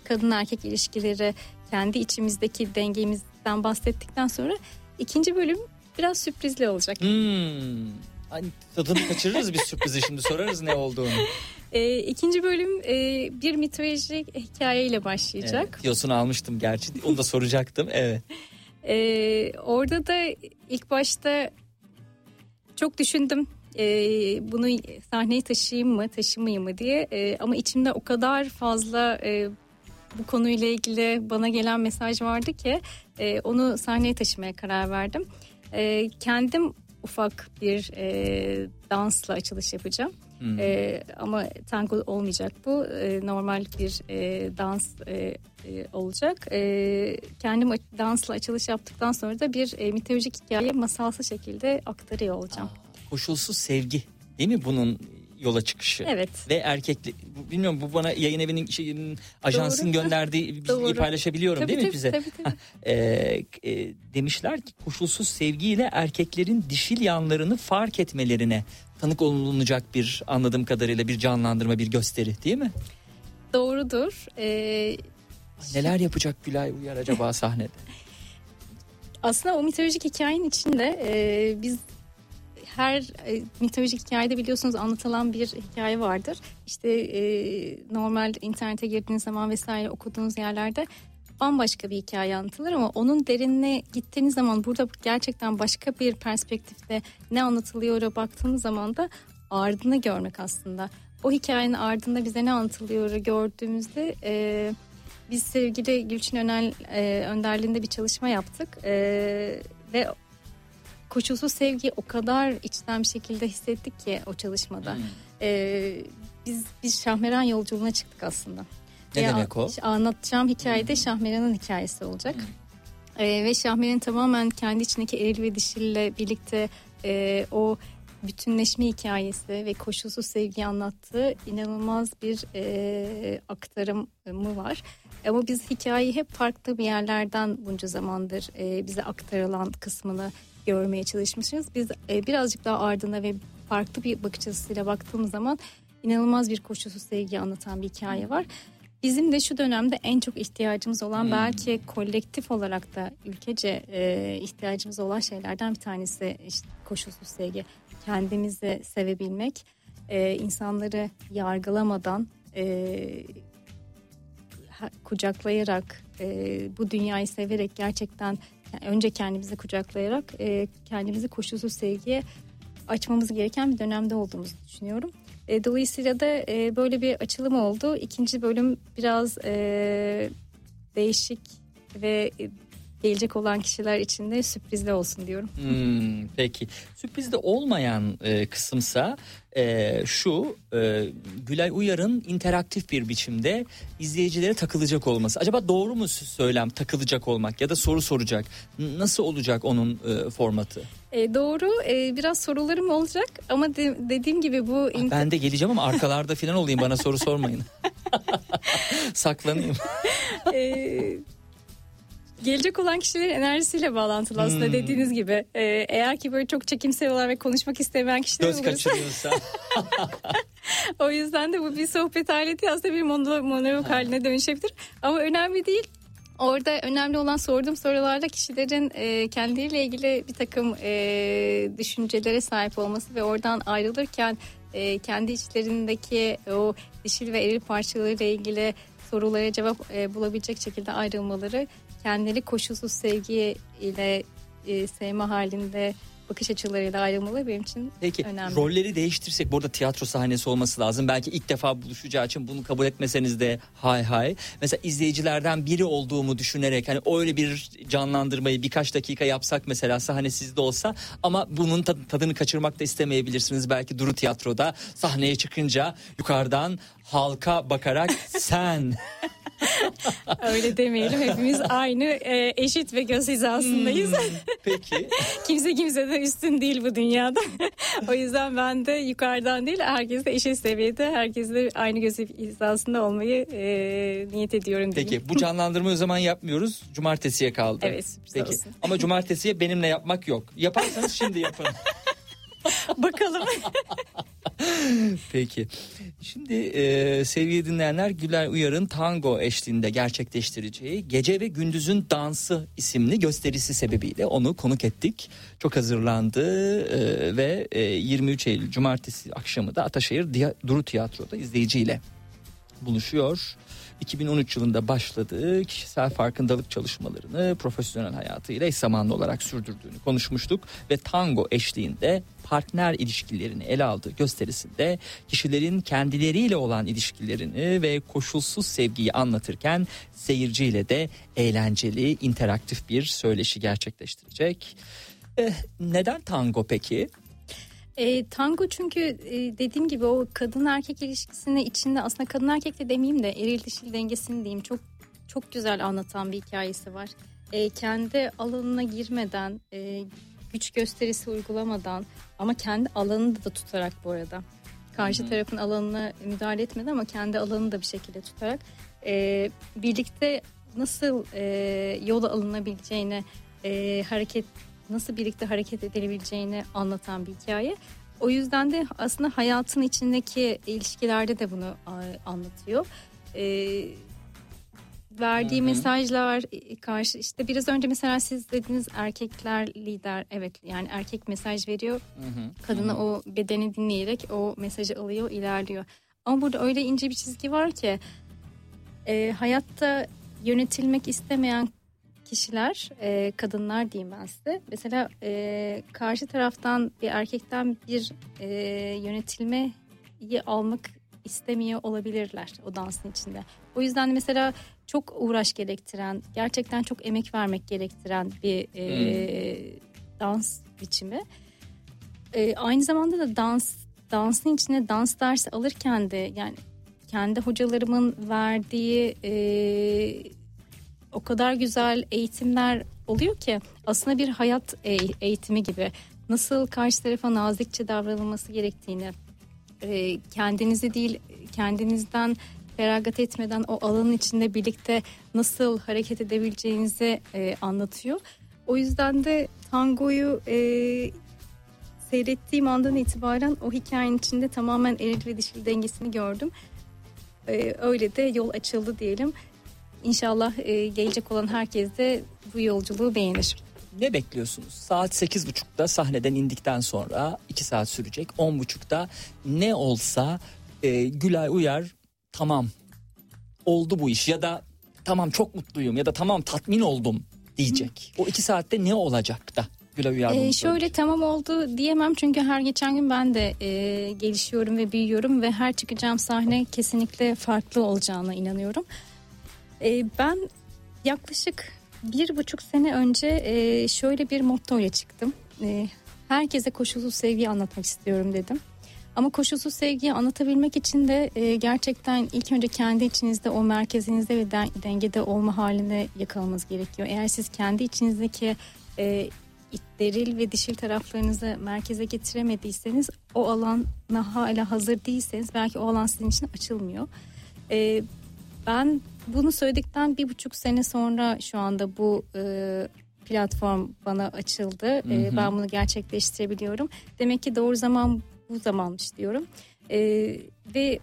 kadın erkek ilişkileri kendi içimizdeki dengemizden bahsettikten sonra ikinci bölüm biraz sürprizli olacak. Hmm. Hani tadını kaçırırız bir sürprizi şimdi sorarız ne olduğunu. E, ikinci bölüm e, bir mitolojik hikayeyle başlayacak. Evet, tiyosunu almıştım gerçi. Onu da soracaktım. Evet. Ee, orada da ilk başta çok düşündüm. Ee, bunu sahneye taşıyayım mı, taşımayayım mı diye. Ee, ama içimde o kadar fazla e, bu konuyla ilgili bana gelen mesaj vardı ki e, onu sahneye taşımaya karar verdim. E, kendim ufak bir e, dansla açılış yapacağım. Hmm. E, ama tango olmayacak bu. E, normal bir e, dans e, e, olacak. E, kendim dansla açılış yaptıktan sonra da bir e, mitolojik hikaye masalsı şekilde aktarıyor olacağım. Koşulsuz sevgi değil mi bunun yola çıkışı? Evet. Ve erkekli bilmiyorum bu bana yayın evinin şeyin ajansın Doğru. gönderdiği bilgiyi Doğru. paylaşabiliyorum Tabii, değil mi tabii, bize? tabii, tabii. Ee, e, demişler ki koşulsuz sevgiyle erkeklerin dişil yanlarını fark etmelerine tanık olunacak bir anladığım kadarıyla bir canlandırma bir gösteri değil mi? Doğrudur. E, Neler yapacak Gülay Uyar acaba sahnede? aslında o mitolojik hikayenin içinde e, biz her e, mitolojik hikayede biliyorsunuz anlatılan bir hikaye vardır. İşte e, normal internete girdiğiniz zaman vesaire okuduğunuz yerlerde bambaşka bir hikaye anlatılır ama onun derinine gittiğiniz zaman burada gerçekten başka bir perspektifte ne anlatılıyor baktığınız zaman da ardını görmek aslında. O hikayenin ardında bize ne anlatılıyor gördüğümüzde e, biz sevgili Gülçin Önel e, önderliğinde bir çalışma yaptık E, ve koşulsuz sevgiyi o kadar içten bir şekilde hissettik ki o çalışmada. Hmm. E, biz biz Şahmeran yolculuğuna çıktık aslında. Ne Ve demek o? Anlatacağım hikayede Şahmeran'ın hikayesi olacak. E, ve Şahmeran tamamen kendi içindeki eril ve dişille birlikte e, o bütünleşme hikayesi ve koşulsuz sevgiyi anlattığı inanılmaz bir e, aktarımı var. Ama biz hikayeyi hep farklı bir yerlerden bunca zamandır e, bize aktarılan kısmını görmeye çalışmışız. Biz e, birazcık daha ardına ve farklı bir bakış açısıyla baktığımız zaman inanılmaz bir koşulsuz sevgi anlatan bir hikaye var. Bizim de şu dönemde en çok ihtiyacımız olan Hmm. belki kolektif olarak da ülkece e, ihtiyacımız olan şeylerden bir tanesi işte koşulsuz sevgi. Kendimizi sevebilmek, e, insanları yargılamadan, e, kucaklayarak, e, bu dünyayı severek gerçekten yani önce kendimizi kucaklayarak e, kendimizi koşulsuz sevgiye açmamız gereken bir dönemde olduğumuzu düşünüyorum. E, dolayısıyla da e, böyle bir açılım oldu. İkinci bölüm biraz e, değişik ve e, gelecek olan kişiler için de sürprizli olsun diyorum. Hmm, peki. Sürprizde olmayan e, kısımsa e, şu e, Gülay Uyar'ın interaktif bir biçimde izleyicilere takılacak olması. Acaba doğru mu söylem takılacak olmak ya da soru soracak? Nasıl olacak onun e, formatı? E, doğru e, biraz sorularım olacak ama de- dediğim gibi bu... Ah, ben de geleceğim ama arkalarda falan olayım bana soru sormayın. Saklanayım. Ee, gelecek olan kişilerin enerjisiyle bağlantılı aslında Hmm. dediğiniz gibi. Ee, eğer ki böyle çok çekimseviyorlar ve konuşmak istemeyen kişiler Göz olursa kaçırıyorsa. o yüzden de bu bir sohbet değil aslında bir monolog, monolog haline dönüşebilir. Ama önemli değil. Orada önemli olan sorduğum sorularda kişilerin e, kendileriyle ilgili bir takım e, düşüncelere sahip olması ve oradan ayrılırken e, kendi içlerindeki o dişil ve eril parçalarıyla ilgili sorulara cevap e, bulabilecek şekilde ayrılmaları kendileri koşulsuz sevgi ile e, sevme halinde bakış açılarıyla ayrılmaları benim için Peki önemli. rolleri değiştirsek burada tiyatro sahnesi olması lazım. Belki ilk defa buluşacağı için bunu kabul etmeseniz de hay hay. Mesela izleyicilerden biri olduğumu düşünerek hani öyle bir canlandırmayı birkaç dakika yapsak mesela sahne sizde olsa ama bunun tad- tadını kaçırmak da istemeyebilirsiniz. Belki Duru Tiyatro'da sahneye çıkınca yukarıdan halka bakarak sen Öyle demeyelim hepimiz aynı e, eşit ve göz hizasındayız. Hmm. peki Kimse kimseden üstün değil bu dünyada. o yüzden ben de yukarıdan değil herkesle eşit seviyede herkesle aynı göz hizasında olmayı e, niyet ediyorum. diyeyim. peki bu canlandırmayı o zaman yapmıyoruz. Cumartesiye kaldı. Evet, Peki. olsun. Ama cumartesiye benimle yapmak yok. Yaparsanız şimdi yapın. Bakalım. Peki. Şimdi e, sevgili dinleyenler Güler Uyar'ın tango eşliğinde gerçekleştireceği Gece ve Gündüz'ün Dansı isimli gösterisi sebebiyle onu konuk ettik. Çok hazırlandı e, ve e, 23 Eylül Cumartesi akşamı da Ataşehir Duru Tiyatro'da izleyiciyle buluşuyor. 2013 yılında başladığı kişisel farkındalık çalışmalarını profesyonel hayatıyla eş zamanlı olarak sürdürdüğünü konuşmuştuk ve tango eşliğinde partner ilişkilerini ele aldığı gösterisinde kişilerin kendileriyle olan ilişkilerini ve koşulsuz sevgiyi anlatırken seyirciyle de eğlenceli, interaktif bir söyleşi gerçekleştirecek. Eh, neden tango peki? E, tango çünkü e, dediğim gibi o kadın erkek ilişkisini içinde aslında kadın erkek de demeyeyim de eril dişil dengesini diyeyim. Çok çok güzel anlatan bir hikayesi var. E, kendi alanına girmeden e, güç gösterisi uygulamadan ama kendi alanını da tutarak bu arada. Karşı tarafın alanına müdahale etmeden ama kendi alanını da bir şekilde tutarak e, birlikte nasıl e, yola alınabileceğini e, hareket nasıl birlikte hareket edilebileceğini anlatan bir hikaye. O yüzden de aslında hayatın içindeki ilişkilerde de bunu anlatıyor. Ee, verdiği mesajlar e, karşı işte biraz önce mesela siz dediniz erkekler lider evet yani erkek mesaj veriyor. Kadına o bedeni dinleyerek o mesajı alıyor ilerliyor. Ama burada öyle ince bir çizgi var ki e, hayatta yönetilmek istemeyen kişiler e, kadınlar diyeyim ben size mesela e, karşı taraftan bir erkekten bir e, yönetilmeyi almak istemiyor olabilirler o dansın içinde. O yüzden de mesela çok uğraş gerektiren, gerçekten çok emek vermek gerektiren bir e, dans biçimi. E, aynı zamanda da dans dansın içine dans dersi alırken de yani kendi hocalarımın verdiği e, o kadar güzel eğitimler oluyor ki aslında bir hayat e- eğitimi gibi nasıl karşı tarafa nazikçe davranılması gerektiğini e, kendinizi değil kendinizden feragat etmeden o alanın içinde birlikte nasıl hareket edebileceğinizi e, anlatıyor. O yüzden de tangoyu seyrettiğim andan itibaren o hikayenin içinde tamamen eril ve dişil dengesini gördüm. Öyle de yol açıldı diyelim. İnşallah e, gelecek olan herkes de bu yolculuğu beğenir. Ne bekliyorsunuz? Saat 8.30'da sahneden indikten sonra 2 saat sürecek. 10.30'da ne olsa e, Gülay Uyar tamam oldu bu iş ya da tamam çok mutluyum ya da tamam tatmin oldum diyecek. O 2 saatte ne olacak da Gülay Uyar Ee, şöyle tamam oldu diyemem çünkü her geçen gün ben de e, gelişiyorum ve büyüyorum ve her çıkacağım sahne kesinlikle farklı olacağına inanıyorum. E, ben yaklaşık bir buçuk sene önce e, şöyle bir motto ile çıktım. E, herkese koşulsuz sevgiyi anlatmak istiyorum dedim. Ama koşulsuz sevgiyi anlatabilmek için de e, gerçekten ilk önce kendi içinizde o merkezinizde ve den- dengede olma haline yakalamanız gerekiyor. Eğer siz kendi içinizdeki e, deril ve dişil taraflarınızı merkeze getiremediyseniz o alana hala hazır değilseniz belki o alan sizin için açılmıyor. E, ben bunu söyledikten bir buçuk sene sonra şu anda bu e, platform bana açıldı. E, ben bunu gerçekleştirebiliyorum. Demek ki doğru zaman bu zamanmış diyorum. E, ve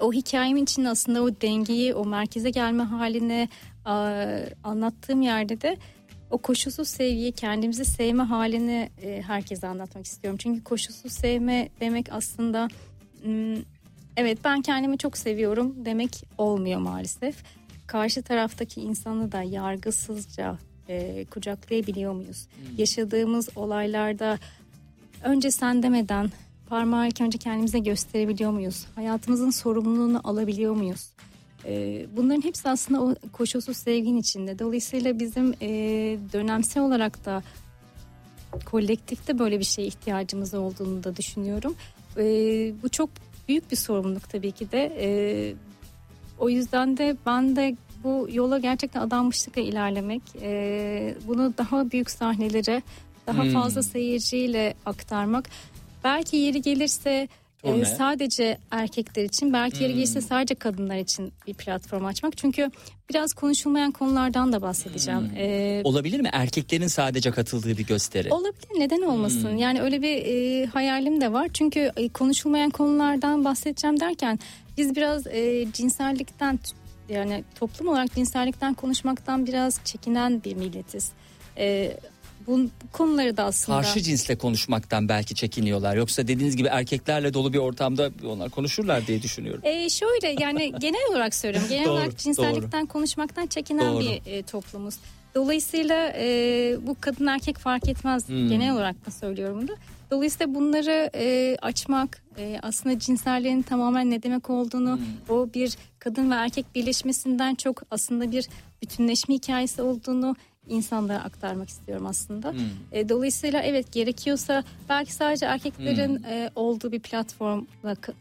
o hikayemin için aslında o dengeyi, o merkeze gelme haline a, anlattığım yerde de o koşulsuz sevgiyi, kendimizi sevme halini e, herkese anlatmak istiyorum. Çünkü koşulsuz sevme demek aslında hmm, evet ben kendimi çok seviyorum demek olmuyor maalesef. Karşı taraftaki insanı da yargısızca e, kucaklayabiliyor muyuz? Yaşadığımız olaylarda önce sen demeden parmağı ilk önce kendimize gösterebiliyor muyuz? Hayatımızın sorumluluğunu alabiliyor muyuz? Ee, bunların hepsi aslında o koşulsuz sevginin içinde. Dolayısıyla bizim e, dönemsel olarak da kolektifte böyle bir şeye ihtiyacımız olduğunu da düşünüyorum. Ee, bu çok büyük bir sorumluluk tabii ki de. Ee, o yüzden de ben de bu yola gerçekten adanmışlıkla ilerlemek, e, bunu daha büyük sahnelere, daha Hmm. fazla seyirciyle aktarmak. Belki yeri gelirse e, Turne. sadece erkekler için, belki yeri Hmm. gelirse sadece kadınlar için bir platform açmak. Çünkü biraz konuşulmayan konulardan da bahsedeceğim. Hmm. Ee, Olabilir mi? Erkeklerin sadece katıldığı bir gösteri. Olabilir neden olmasın Hmm. yani öyle bir e, hayalim de var çünkü e, konuşulmayan konulardan bahsedeceğim derken biz biraz e, cinsellikten yani toplum olarak cinsellikten konuşmaktan biraz çekinen bir milletiz. E, bu, konuları da aslında Karşı cinsle konuşmaktan belki çekiniyorlar. Yoksa dediğiniz gibi erkeklerle dolu bir ortamda onlar konuşurlar diye düşünüyorum. E, şöyle yani genel olarak söylüyorum. Genel Doğru, olarak cinsellikten konuşmaktan çekinen Doğru. bir e, toplumuz. Dolayısıyla e, bu kadın erkek fark etmez. Hmm. Genel olarak da söylüyorum bunu. Dolayısıyla bunları e, açmak e, aslında cinselliğin tamamen ne demek olduğunu Hmm. o bir kadın ve erkek birleşmesinden çok aslında bir bütünleşme hikayesi olduğunu insanlara aktarmak istiyorum aslında. Hmm. E, dolayısıyla evet gerekiyorsa belki sadece erkeklerin Hmm. e, olduğu bir platform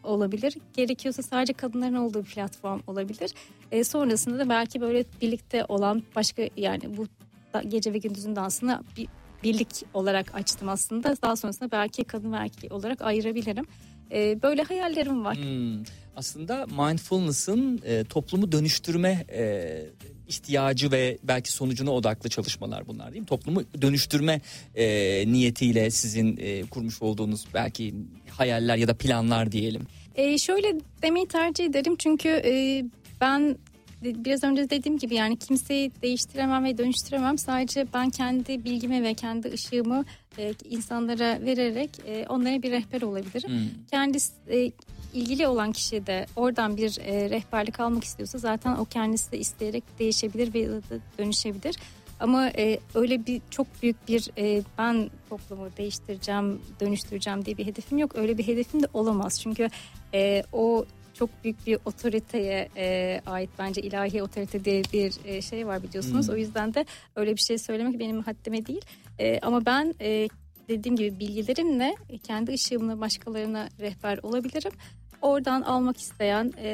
olabilir. Gerekiyorsa sadece kadınların olduğu bir platform olabilir. E, sonrasında da belki böyle birlikte olan başka yani bu gece ve gündüzün dansını bir birlik olarak açtım aslında. Daha sonrasında belki kadın ve erkek olarak ayırabilirim. E, böyle hayallerim var. Hmm. Aslında mindfulness'ın e, toplumu dönüştürme e, ihtiyacı ve belki sonucuna odaklı çalışmalar bunlar değil mi? Toplumu dönüştürme e, niyetiyle sizin e, kurmuş olduğunuz belki hayaller ya da planlar diyelim. E, şöyle demeyi tercih ederim çünkü e, ben biraz önce dediğim gibi yani kimseyi değiştiremem ve dönüştüremem. Sadece ben kendi bilgimi ve kendi ışığımı e, insanlara vererek e, onlara bir rehber olabilirim. Hmm. Kendisi e, ilgili olan kişi de oradan bir e, rehberlik almak istiyorsa zaten o kendisi de isteyerek değişebilir ve dönüşebilir. Ama e, öyle bir çok büyük bir e, ben toplumu değiştireceğim, dönüştüreceğim diye bir hedefim yok. Öyle bir hedefim de olamaz. Çünkü e, o çok büyük bir otoriteye e, ait bence ilahi otorite diye bir e, şey var biliyorsunuz. Hmm. O yüzden de öyle bir şey söylemek benim haddime değil. E, ama ben e, dediğim gibi bilgilerimle kendi ışığımla başkalarına rehber olabilirim. Oradan almak isteyen e,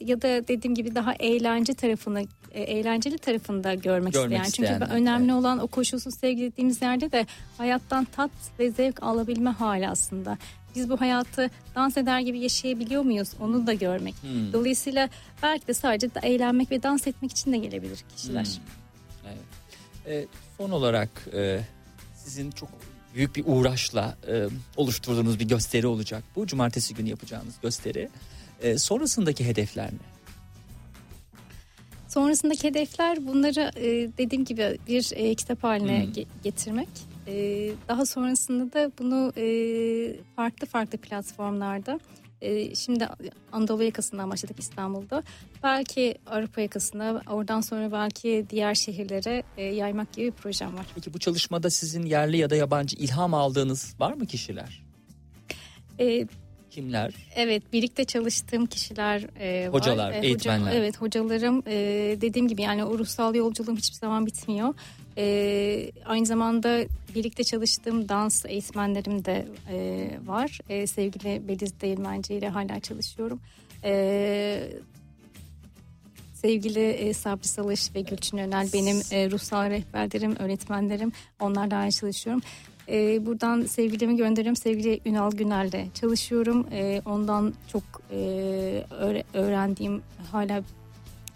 ya da dediğim gibi daha eğlence tarafını e, eğlenceli tarafında görmek, Görmek isteyen. Çünkü isteyenler, önemli evet. olan o koşulsuz sevgi dediğimiz yerde de hayattan tat ve zevk alabilme hali aslında. Biz bu hayatı dans eder gibi yaşayabiliyor muyuz? Onu da görmek. Hmm. Dolayısıyla belki de sadece de eğlenmek ve dans etmek için de gelebilir kişiler. Hmm. Evet. E, son olarak e, sizin çok büyük bir uğraşla e, oluşturduğunuz bir gösteri olacak. Bu cumartesi günü yapacağınız gösteri. E, sonrasındaki hedefler ne? Sonrasındaki hedefler bunları e, dediğim gibi bir e, kitap haline Hmm. ge- getirmek. E, daha sonrasında da bunu e, farklı farklı platformlarda e, şimdi Anadolu yakasından başladık İstanbul'da. Belki Avrupa yakasına oradan sonra belki diğer şehirlere e, yaymak gibi bir projem var. Peki bu çalışmada sizin yerli ya da yabancı ilham aldığınız var mı kişiler? E, Kimler? Evet birlikte çalıştığım kişiler e, var. Hocalar, E, hoca- eğitmenler. evet hocalarım e, dediğim gibi yani o ruhsal yolculuğum hiçbir zaman bitmiyor. E, aynı zamanda birlikte çalıştığım dans eğitmenlerim de e, var. E, sevgili Beliz Değirmenci ile hala çalışıyorum. E, Sevgili e, Sabri Salış ve Gülçin Önel benim e, ruhsal rehberlerim, öğretmenlerim. Onlarla aynı çalışıyorum. E, buradan sevgilerimi gönderiyorum. Sevgili Ünal Günel'le çalışıyorum. E, ondan çok e, öğre- öğrendiğim hala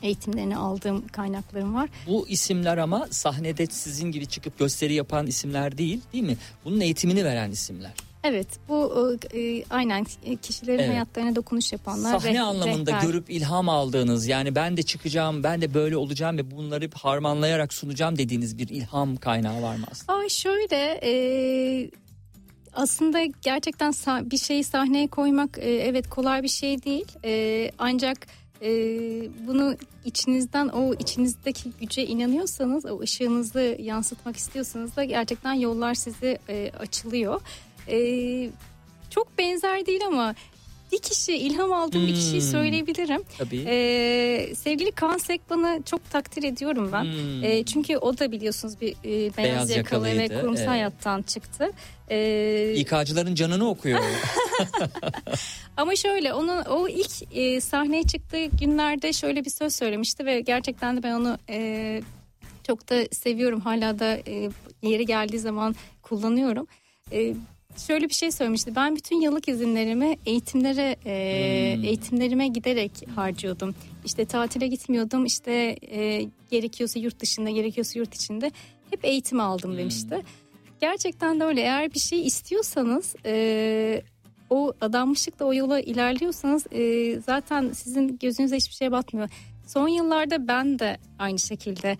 eğitimlerini aldığım kaynaklarım var. Bu isimler ama sahnede sizin gibi çıkıp gösteri yapan isimler değil değil mi? Bunun eğitimini veren isimler. Evet bu e, aynen kişilerin Evet. hayatlarına dokunuş yapanlar. Sahne reh- anlamında rehber. görüp ilham aldığınız yani ben de çıkacağım ben de böyle olacağım ve bunları harmanlayarak sunacağım dediğiniz bir ilham kaynağı var mı aslında? Aa, şöyle e, aslında gerçekten bir şeyi sahneye koymak e, evet kolay bir şey değil. E, ancak e, bunu içinizden o içinizdeki güce inanıyorsanız o ışığınızı yansıtmak istiyorsanız da gerçekten yollar size e, açılıyor. E, çok benzer değil ama bir kişi ilham aldığım bir kişiyi Hmm. söyleyebilirim. Tabii. E, sevgili Kaan Sekban'ı çok takdir ediyorum ben. Hmm. E, çünkü o da biliyorsunuz bir e, beyaz, Beyaz yakalı ve kurumsal evet. hayattan çıktı. E, İK'cıların canını okuyor. ama şöyle onun o ilk e, sahneye çıktığı günlerde şöyle bir söz söylemişti ve gerçekten de ben onu e, çok da seviyorum. Hala da e, yeri geldiği zaman kullanıyorum. E, şöyle bir şey söylemişti. Ben bütün yıllık izinlerimi eğitimlere e, Hmm. eğitimlerime giderek harcıyordum. İşte tatile gitmiyordum. İşte e, gerekiyorsa yurt dışında, gerekiyorsa yurt içinde hep eğitim aldım demişti. Gerçekten de öyle. Eğer bir şey istiyorsanız e, o adanmışlıkla o yola ilerliyorsanız e, zaten sizin gözünüze hiçbir şey batmıyor. Son yıllarda ben de aynı şekilde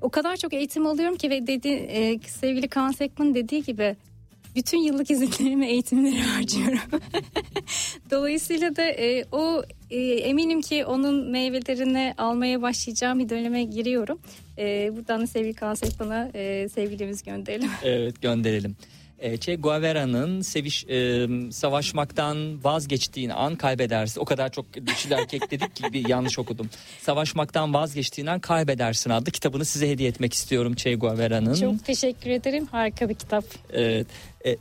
o kadar çok eğitim alıyorum ki ve dedi e, sevgili Kaan Sekman dediği gibi bütün yıllık izinlerimi eğitimlere harcıyorum. Dolayısıyla da e, o e, eminim ki onun meyvelerini almaya başlayacağım bir döneme giriyorum. E, buradan da sevgili Kaan Sekman'a e, sevgilimizi gönderelim. Evet gönderelim. E, Che Guevara'nın seviş e, savaşmaktan vazgeçtiğin an kaybedersin. O kadar çok dişil erkek dedik ki bir yanlış okudum. Savaşmaktan vazgeçtiğin an kaybedersin adlı kitabını size hediye etmek istiyorum Che Guevara'nın. Çok teşekkür ederim. Harika bir kitap. Evet. E,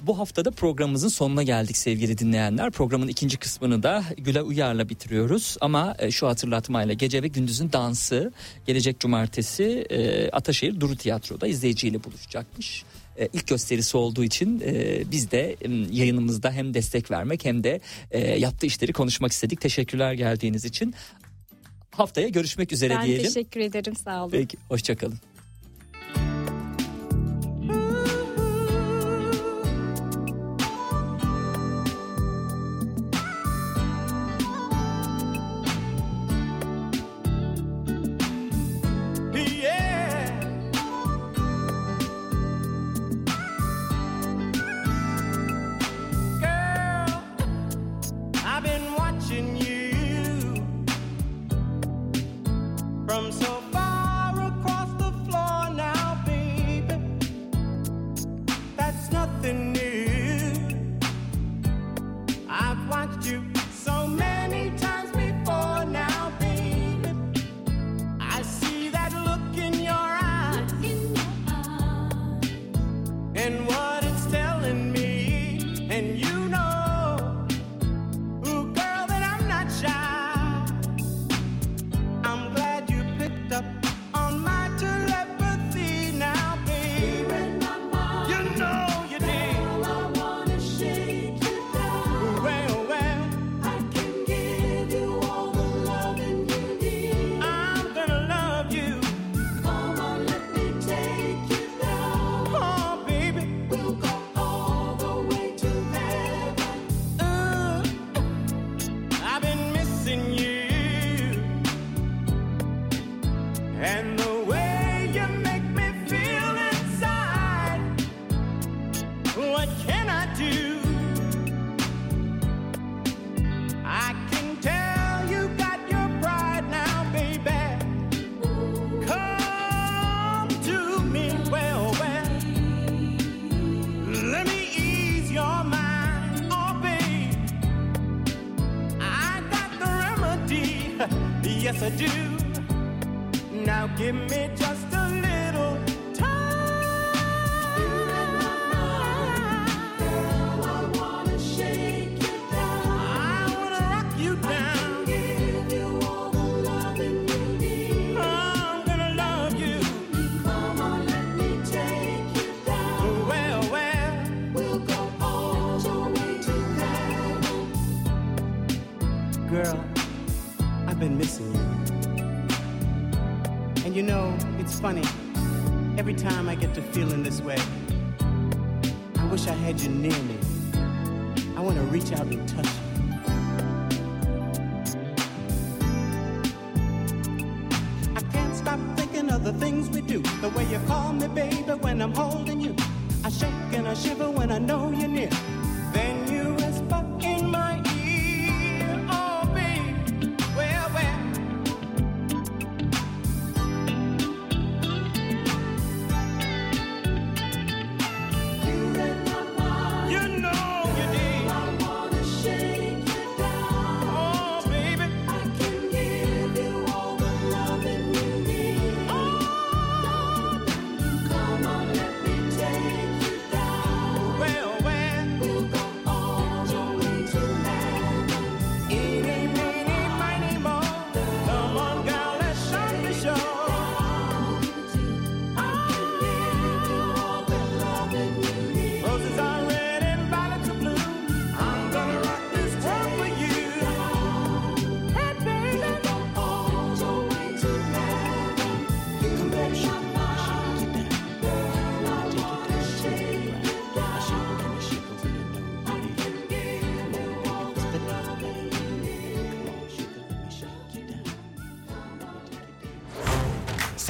bu haftada programımızın sonuna geldik sevgili dinleyenler. Programın ikinci kısmını da Güle Uyar'la bitiriyoruz. Ama e, şu hatırlatmayla gece ve gündüzün dansı gelecek cumartesi e, Ataşehir Duru Tiyatro'da izleyiciyle buluşacakmış. E, ilk gösterisi olduğu için biz de yayınımızda hem destek vermek hem de yaptığı işleri konuşmak istedik. Teşekkürler geldiğiniz için. Haftaya görüşmek üzere ben diyelim. teşekkür ederim. Sağ olun. Peki hoşçakalın.